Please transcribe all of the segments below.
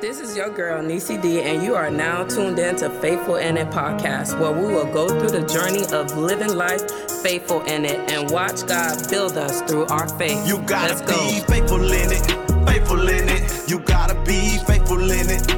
This is your girl, Nisi D, and you are now tuned in to Faithful in It podcast, where we will go through the journey of living life faithful in it and watch God build us through our faith. You gotta Let's be go. faithful in it, faithful in it. You gotta be faithful in it,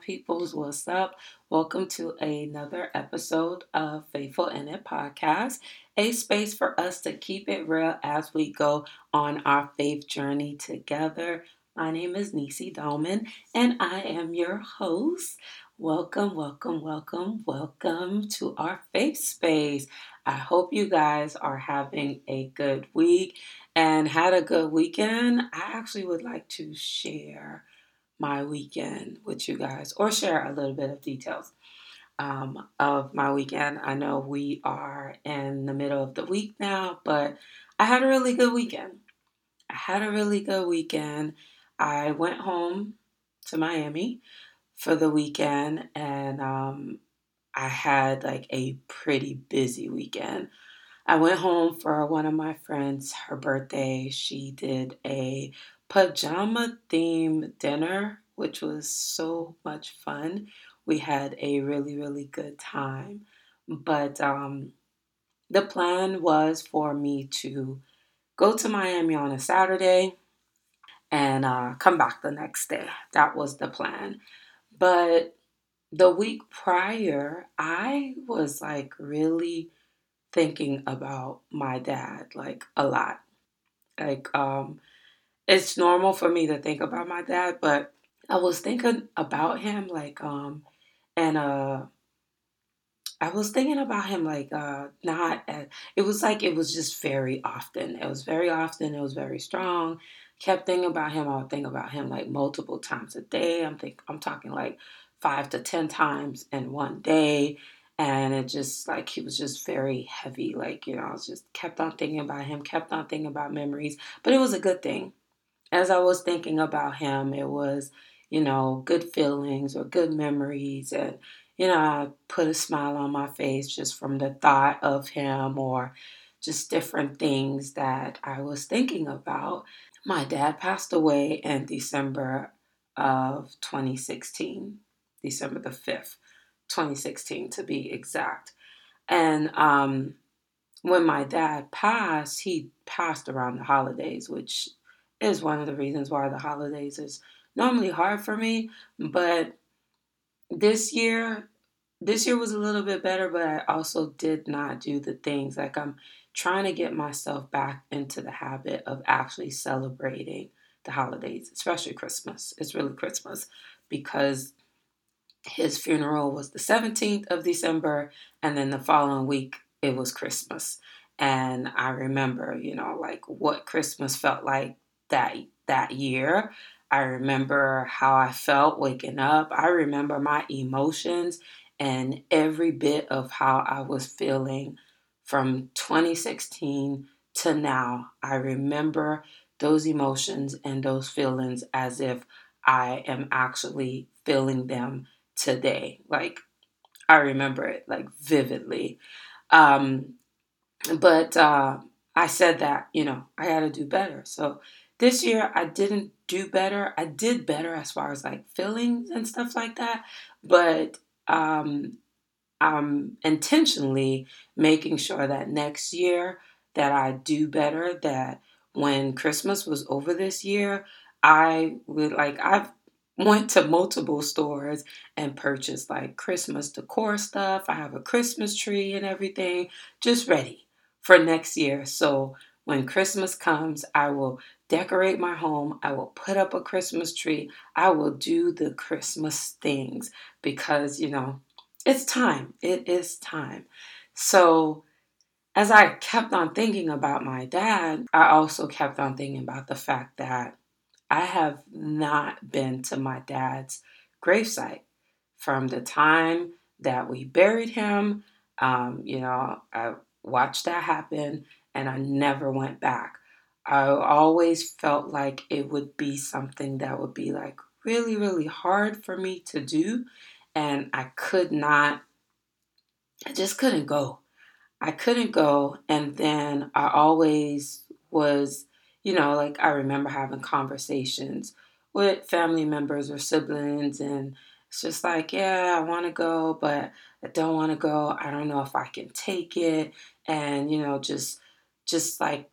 peoples? What's up? Welcome to another episode of Faithful in It podcast, a space for us to keep it real as we go on our faith journey together. My name is Nisi Dolman, and I am your host. Welcome, welcome, welcome, welcome to our faith space. I hope you guys are having a good week and had a good weekend. I actually would like to share my weekend with you guys or share a little bit of details um, of my weekend. I know we are in the middle of the week now, but I had a really good weekend. I had a really good weekend. I went home to Miami for the weekend and um, I had like a pretty busy weekend. I went home for one of my friends, her birthday. She did a pajama theme dinner, which was so much fun. We had a really, really good time. But um, the plan was for me to go to Miami on a Saturday and uh, come back the next day. That was the plan. But the week prior, I was like really thinking about my dad like a lot. Like um it's normal for me to think about my dad, but I was thinking about him like um and uh I was thinking about him like uh not it was like it was just very often. It was very often, it was very strong. Kept thinking about him, I would think about him like multiple times a day. I'm think I'm talking like five to ten times in one day. And it just like he was just very heavy. Like, you know, I was just kept on thinking about him, kept on thinking about memories. But it was a good thing as I was thinking about him, it was, you know, good feelings or good memories. And, you know, I put a smile on my face just from the thought of him or just different things that I was thinking about. My dad passed away in December of 2016, December the 5th, 2016 to be exact. And um, when my dad passed, he passed around the holidays, which is one of the reasons why the holidays is normally hard for me. But this year, this year was a little bit better, but I also did not do the things like I'm trying to get myself back into the habit of actually celebrating the holidays, especially Christmas. It's really Christmas because his funeral was the 17th of December, and then the following week it was Christmas. And I remember, you know, like what Christmas felt like that that year. I remember how I felt waking up. I remember my emotions and every bit of how I was feeling from 2016 to now. I remember those emotions and those feelings as if I am actually feeling them today. Like I remember it like vividly. Um, but uh, I said that, you know, I got to do better. So this year I didn't do better. I did better as far as like feelings and stuff like that, but um, I'm intentionally making sure that next year that I do better. That when Christmas was over this year, I would like I've went to multiple stores and purchased like Christmas decor stuff. I have a Christmas tree and everything just ready for next year. So when Christmas comes, I will decorate my home. I will put up a Christmas tree. I will do the Christmas things because, you know, it's time. It is time. So, as I kept on thinking about my dad, I also kept on thinking about the fact that I have not been to my dad's gravesite from the time that we buried him. Um, you know, I watched that happen and I never went back. I always felt like it would be something that would be like really, really hard for me to do. And I could not, I just couldn't go. I couldn't go. And then I always was, you know, like I remember having conversations with family members or siblings, and it's just like, yeah, I want to go, but I don't want to go. I don't know if I can take it. And, you know, just, just like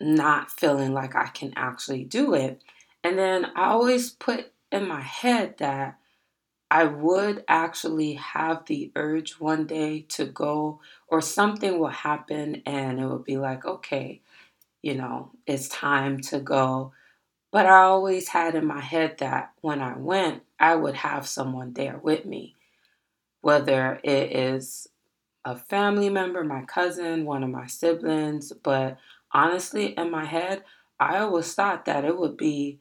not feeling like I can actually do it. And then I always put in my head that I would actually have the urge one day to go, or something will happen and it would be like, okay, you know, it's time to go. But I always had in my head that when I went, I would have someone there with me, whether it is a family member, my cousin, one of my siblings. But honestly, in my head, I always thought that it would be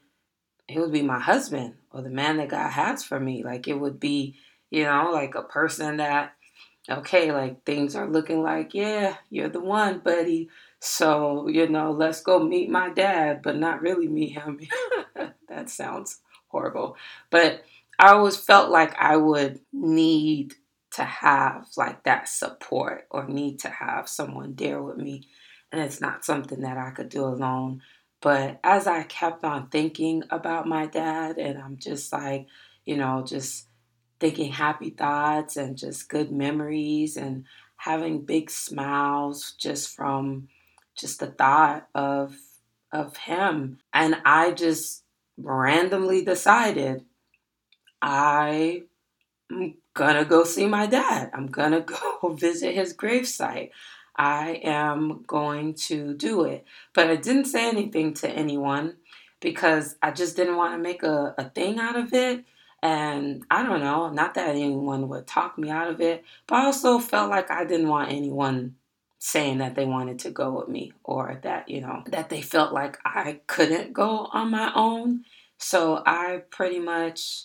it would be my husband or the man that God has for me. Like it would be, you know, like a person that, okay, like things are looking like, yeah, you're the one, buddy. So, you know, let's go meet my dad, but not really meet him. that sounds horrible. But I always felt like I would need to have like that support or need to have someone there with me. And it's not something that I could do alone. But as I kept on thinking about my dad, and I'm just like, you know, just thinking happy thoughts and just good memories and having big smiles just from just the thought of of him and i just randomly decided i'm gonna go see my dad i'm gonna go visit his gravesite I am going to do it. But I didn't say anything to anyone because I just didn't want to make a, a thing out of it. And I don't know, not that anyone would talk me out of it, but I also felt like I didn't want anyone saying that they wanted to go with me or that, you know, that they felt like I couldn't go on my own. So I pretty much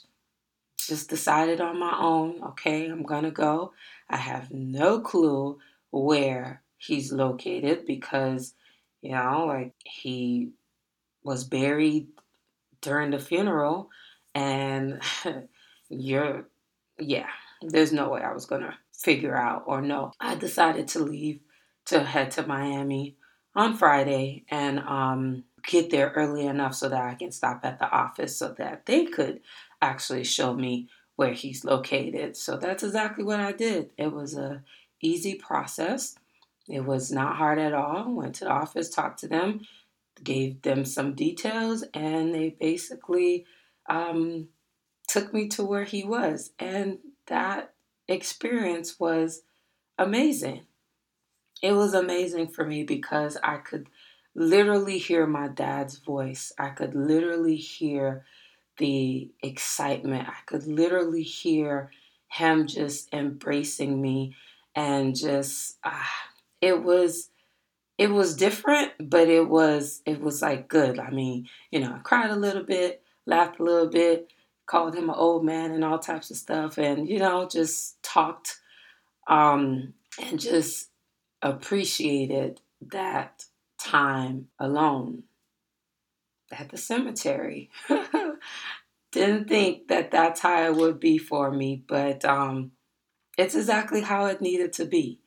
just decided on my own, okay, I'm going to go. I have no clue where he's located because, you know, like he was buried during the funeral and you're, yeah, there's no way I was going to figure out or know. I decided to leave to head to Miami on Friday and um, get there early enough so that I can stop at the office so that they could actually show me where he's located. So that's exactly what I did. It was a easy process. It was not hard at all. Went to the office, talked to them, gave them some details, and they basically um, took me to where he was. And that experience was amazing. It was amazing for me because I could literally hear my dad's voice. I could literally hear the excitement. I could literally hear him just embracing me and just ah, it was it was different, but it was it was like good. I mean, you know, I cried a little bit, laughed a little bit, called him an old man and all types of stuff, and you know, just talked um, and just appreciated that time alone at the cemetery. Didn't think that that's how it would be for me, but um, it's exactly how it needed to be.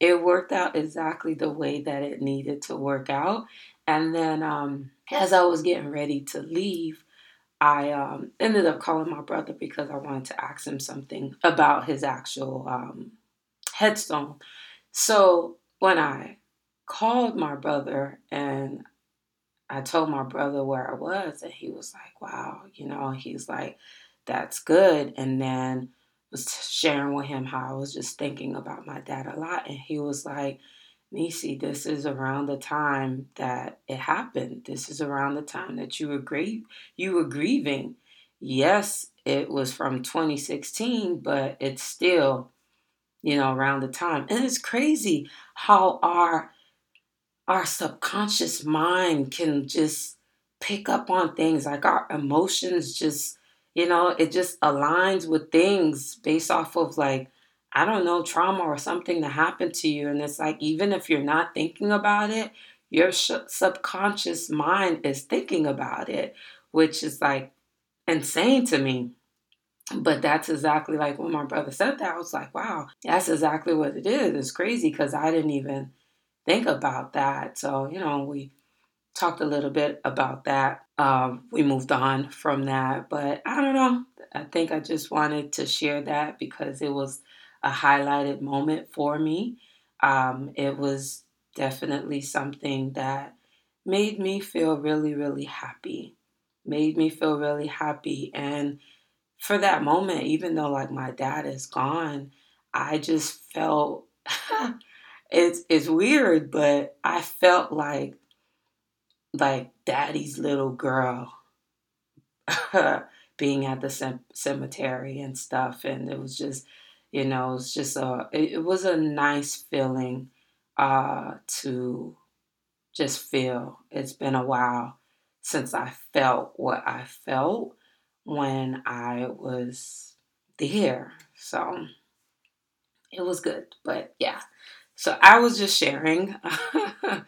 It worked out exactly the way that it needed to work out. And then um, as I was getting ready to leave, I um, ended up calling my brother because I wanted to ask him something about his actual um, headstone. So when I called my brother and I told my brother where I was, and he was like, wow, you know, he's like, that's good. And then was sharing with him how I was just thinking about my dad a lot. And he was like, Nisi, this is around the time that it happened. This is around the time that you were grieve you were grieving. Yes, it was from 2016, but it's still, you know, around the time. And it's crazy how our our subconscious mind can just pick up on things like our emotions just you know, it just aligns with things based off of like, I don't know, trauma or something that happened to you. And it's like, even if you're not thinking about it, your sh- subconscious mind is thinking about it, which is like insane to me. But that's exactly like when my brother said that, I was like, wow, that's exactly what it is. It's crazy because I didn't even think about that. So, you know, we talked a little bit about that. Um, we moved on from that. But I don't know. I think I just wanted to share that because it was a highlighted moment for me. Um, it was definitely something that made me feel really, really happy. Made me feel really happy. And for that moment, even though like my dad is gone, I just felt it's it's weird, but I felt like like daddy's little girl being at the cemetery and stuff and it was just you know it's just a it, it was a nice feeling uh to just feel. It's been a while since I felt what I felt when I was there so it was good but yeah so I was just sharing thought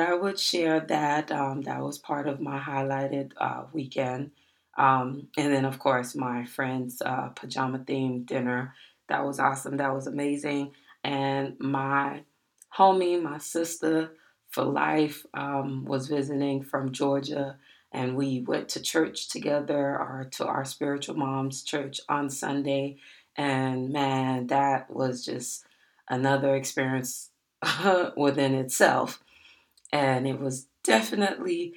I would share that um, that was part of my highlighted uh, weekend um, and then, of course, my friend's uh, pajama themed dinner. That was awesome. That was amazing. And my homie, my sister for life, um, was visiting from Georgia. And we went to church together or to our spiritual mom's church on Sunday. And man, that was just another experience within itself. And it was definitely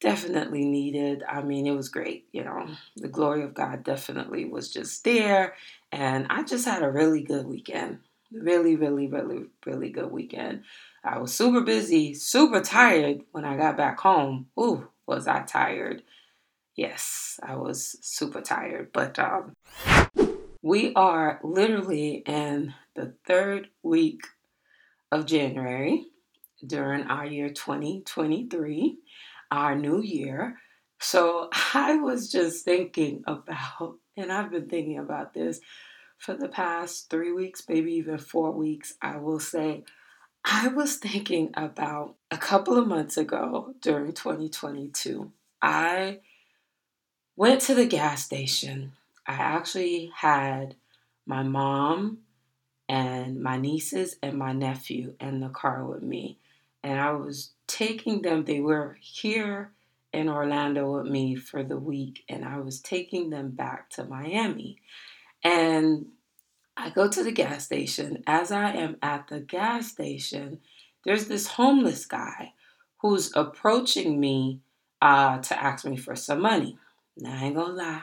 definitely needed. I mean, it was great. You know, the glory of God definitely was just there. And I just had a really good weekend. Really, really, really, really good weekend. I was super busy, super tired when I got back home. Ooh, was I tired? Yes, I was super tired. But um, we are literally in the third week of January during our year 2023 our new year. So I was just thinking about, and I've been thinking about this for the past three weeks, maybe even four weeks, I will say. I was thinking about a couple of months ago during 2022. I went to the gas station. I actually had my mom and my nieces and my nephew in the car with me and I was taking them. They were here in Orlando with me for the week, and I was taking them back to Miami. And I go to the gas station. As I am at the gas station, there's this homeless guy who's approaching me uh, to ask me for some money. Now, I ain't gonna lie.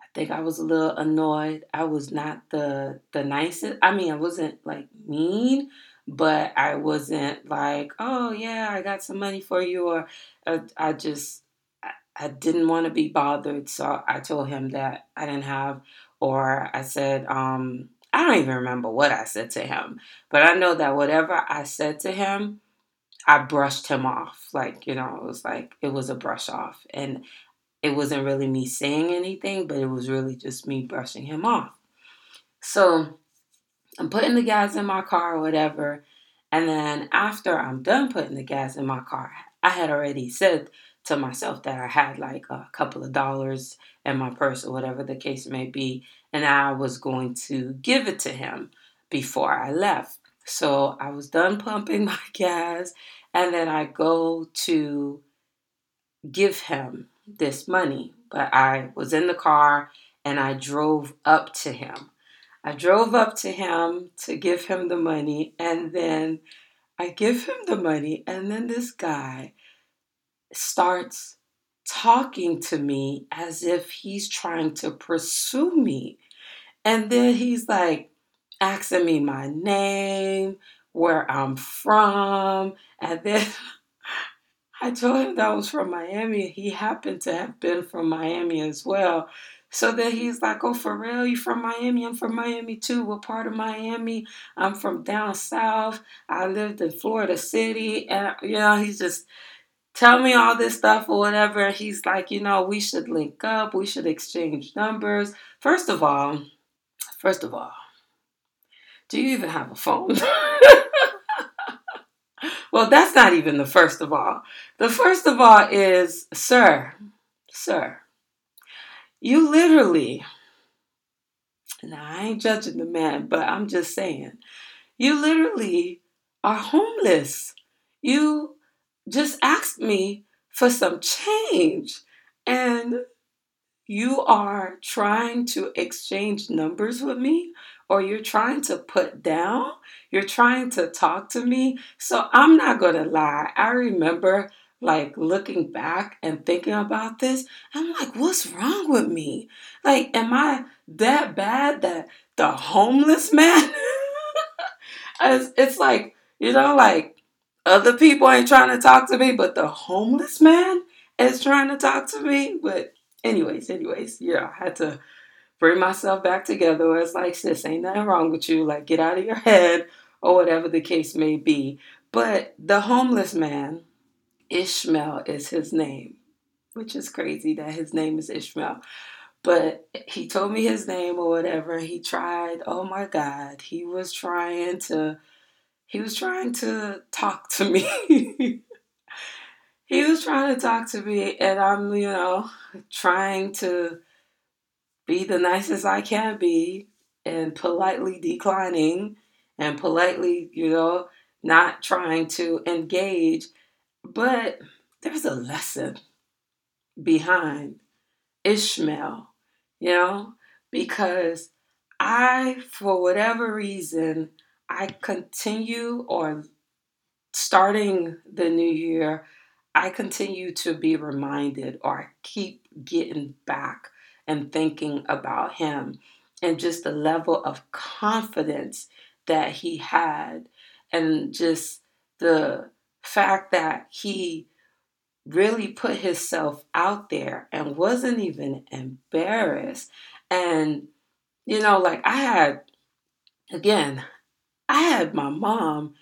I think I was a little annoyed. I was not the the nicest. I mean, I wasn't like mean, but I wasn't like, oh yeah, I got some money for you, or uh, I just I, didn't want to be bothered, so I told him that I didn't have, or I said, um, I don't even remember what I said to him, but I know that whatever I said to him, I brushed him off. Like, you know, it was like it was a brush off. And it wasn't really me saying anything, but it was really just me brushing him off. So I'm putting the gas in my car or whatever. And then after I'm done putting the gas in my car, I had already said to myself that I had like a couple of dollars in my purse or whatever the case may be. And I was going to give it to him before I left. So I was done pumping my gas. And then I go to give him this money. But I was in the car and I drove up to him. I drove up to him to give him the money, and then I give him the money, and then this guy starts talking to me as if he's trying to pursue me. And then he's like asking me my name, where I'm from, and then I told him that I was from Miami. He happened to have been from Miami as well. So then he's like, Oh, for real? You from Miami? I'm from Miami too. What part of Miami? I'm from down south. I lived in Florida City. And, you know, he's just telling me all this stuff or whatever. He's like, You know, we should link up. We should exchange numbers. First of all, first of all, Do you even have a phone? well, that's not even the first of all. The first of all is, sir, sir, you literally, now I ain't judging the man, but I'm just saying, you literally are homeless. You just asked me for some change and you are trying to exchange numbers with me or you're trying to put down, you're trying to talk to me. So I'm not going to lie. I remember like looking back and thinking about this. I'm like, what's wrong with me? Like, am I that bad that the homeless man? it's, it's like, you know, like other people ain't trying to talk to me, but the homeless man is trying to talk to me. But, anyways, anyways, yeah, I had to bring myself back together. It's like, sis, ain't nothing wrong with you. Like, get out of your head or whatever the case may be. But the homeless man, Ishmael is his name, which is crazy that his name is Ishmael. But he told me his name or whatever. He tried, oh my God, he was trying to, he was trying to talk to me. he was trying to talk to me, and I'm, you know, trying to be the nicest I can be and politely declining and politely, you know, not trying to engage. But there's a lesson behind Ishmael, you know, because I, for whatever reason, I continue or starting the new year, I continue to be reminded or I keep getting back and thinking about him and just the level of confidence that he had and just the fact that he really put himself out there and wasn't even embarrassed. And you know like i had again i had my mom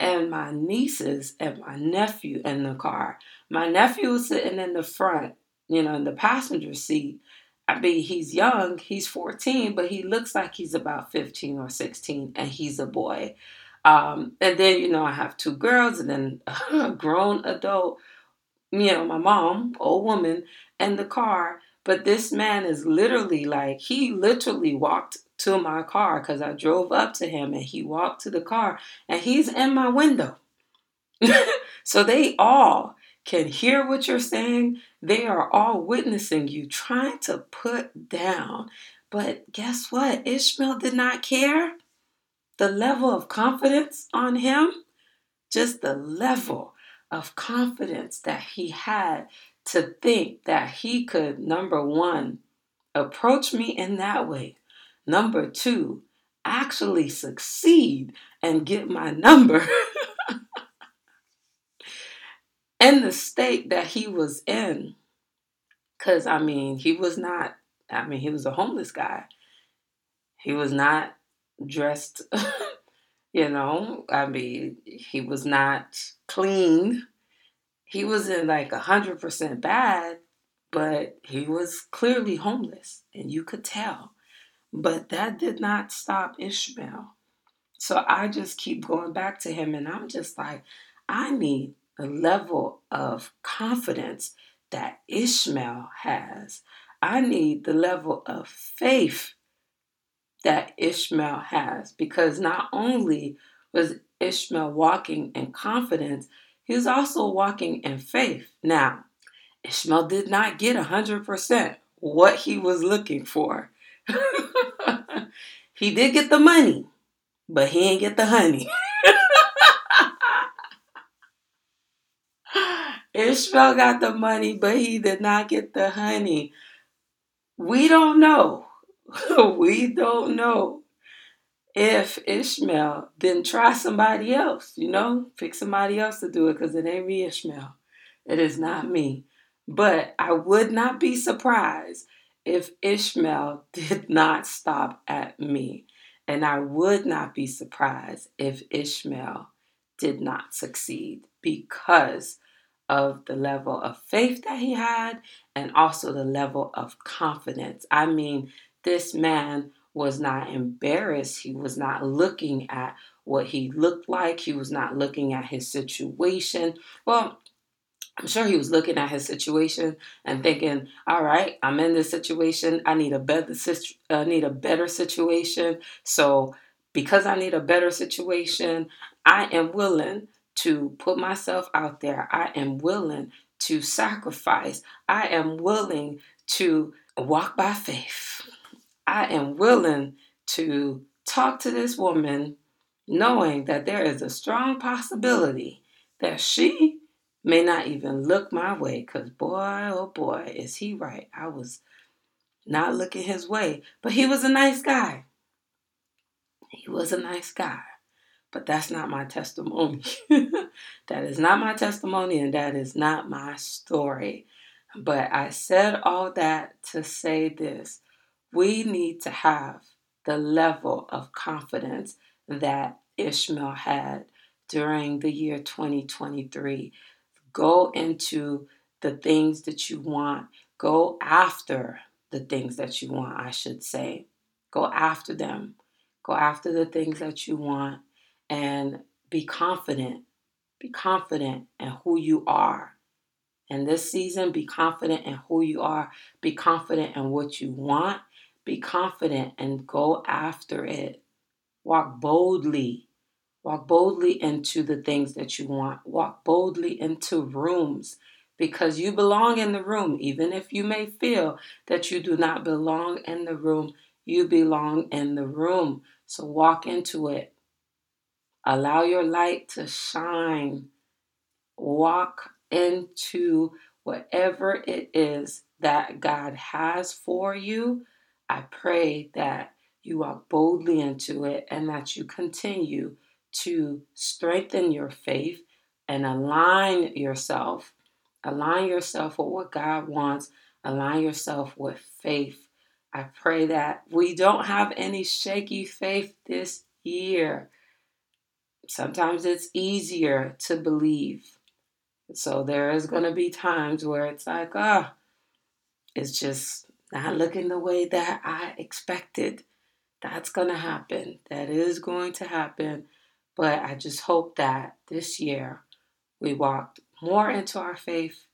and my nieces and my nephew in the car my nephew was sitting in the front you know in the passenger seat I mean, he's young, he's 14, but he looks like he's about 15 or 16, and he's a boy. Um, and then, you know, I have two girls and then a grown adult, you know, my mom, old woman, and the car. But this man is literally like, he literally walked to my car because I drove up to him and he walked to the car and he's in my window. so they all can hear what you're saying. They are all witnessing you trying to put down. But guess what? Ishmael did not care. The level of confidence on him, just the level of confidence that he had to think that he could, number one, approach me in that way. Number two, actually succeed and get my number. in the state that he was in. Because, I mean, he was not, I mean, he was a homeless guy. He was not dressed, you know, I mean, he was not clean. He was in like 100% bad, but he was clearly homeless, and you could tell. But that did not stop Ishmael. So I just keep going back to him, and I'm just like, I need the level of confidence that Ishmael has. I need the level of faith that Ishmael has because not only was Ishmael walking in confidence, he was also walking in faith. Now, Ishmael did not get 100% what he was looking for. He did get the money, but he didn't get the honey. Ishmael got the money, but he did not get the honey. We don't know. we don't know if Ishmael didn't try somebody else, you know, pick somebody else to do it because it ain't me, Ishmael. It is not me. But I would not be surprised if Ishmael did not stop at me. And I would not be surprised if Ishmael did not succeed because of the level of faith that he had and also the level of confidence. I mean, this man was not embarrassed. He was not looking at what he looked like. He was not looking at his situation. Well, I'm sure he was looking at his situation and thinking, "All right, I'm in this situation. I need a better I uh, need a better situation. So, because I need a better situation, I am willing to put myself out there. I am willing to sacrifice. I am willing to walk by faith. I am willing to talk to this woman knowing that there is a strong possibility that she may not even look my way because boy oh boy is he right. I was not looking his way but he was a nice guy. He was a nice guy but that's not my testimony. That is not my testimony and that is not my story. But i said all that to say this. We need to have the level of confidence that ishmael had during the year 2023 Go into the things that you want. Go after the things that you want, I should say. Go after them. Go after the things that you want and be confident. Be confident in who you are. In this season, be confident in who you are. Be confident in what you want. Be confident and go after it. Walk boldly Walk boldly into the things that you want. Walk boldly into rooms because you belong in the room. Even if you may feel that you do not belong in the room, you belong in the room. So walk into it. Allow your light to shine. Walk into whatever it is that God has for you. I pray that you walk boldly into it and that you continue to strengthen your faith and align yourself. Align yourself with what God wants. Align yourself with faith. I pray that we don't have any shaky faith this year. Sometimes it's easier to believe. So there is going to be times where it's like, ah, oh, it's just not looking the way that I expected. That's going to happen. That is going to happen. But I just hope that this year we walked more into our faith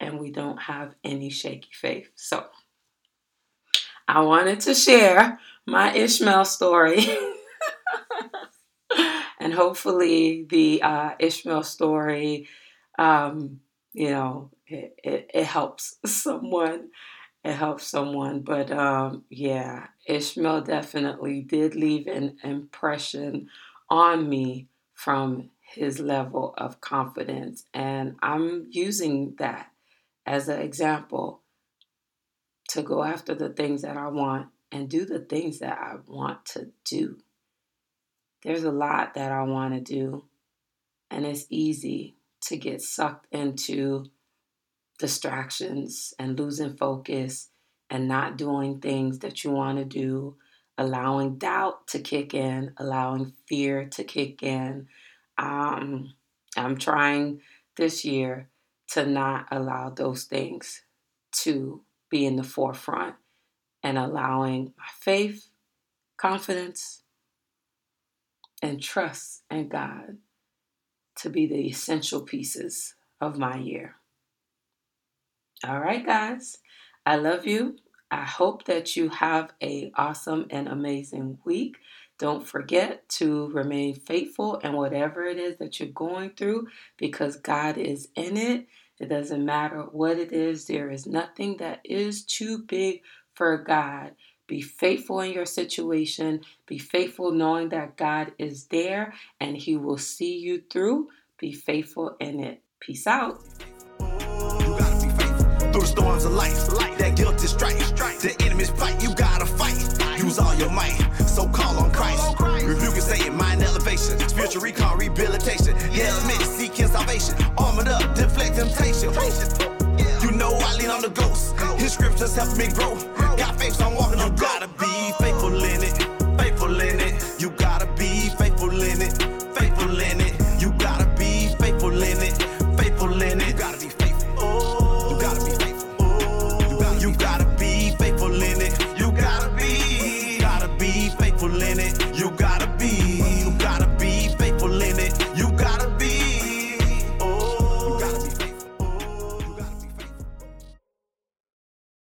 and we don't have any shaky faith. So I wanted to share my Ishmael story. and hopefully the uh, Ishmael story, um, you know, it, it, it, helps someone. It helps someone. But um, yeah, Ishmael definitely did leave an impression on me from his level of confidence. And I'm using that as an example to go after the things that I want and do the things that I want to do. There's a lot that I want to do, and it's easy to get sucked into distractions and losing focus and not doing things that you want to do allowing doubt to kick in, allowing fear to kick in. Um, I'm trying this year to not allow those things to be in the forefront and allowing my faith, confidence, and trust in God to be the essential pieces of my year. All right, guys, I love you. I hope that you have a awesome and amazing week. Don't forget to remain faithful in whatever it is that you're going through because God is in it. It doesn't matter what it is, there is nothing that is too big for God. Be faithful in your situation. Be faithful knowing that God is there and He will see you through. Be faithful in it. Peace out through the storms of life. That guilt is strife. Spiritual recall, rehabilitation. Yeah, admit, seeking salvation. Armored up, deflect temptation. You know I lean on the ghost. His scriptures help me grow. Got faith, so I'm walking on.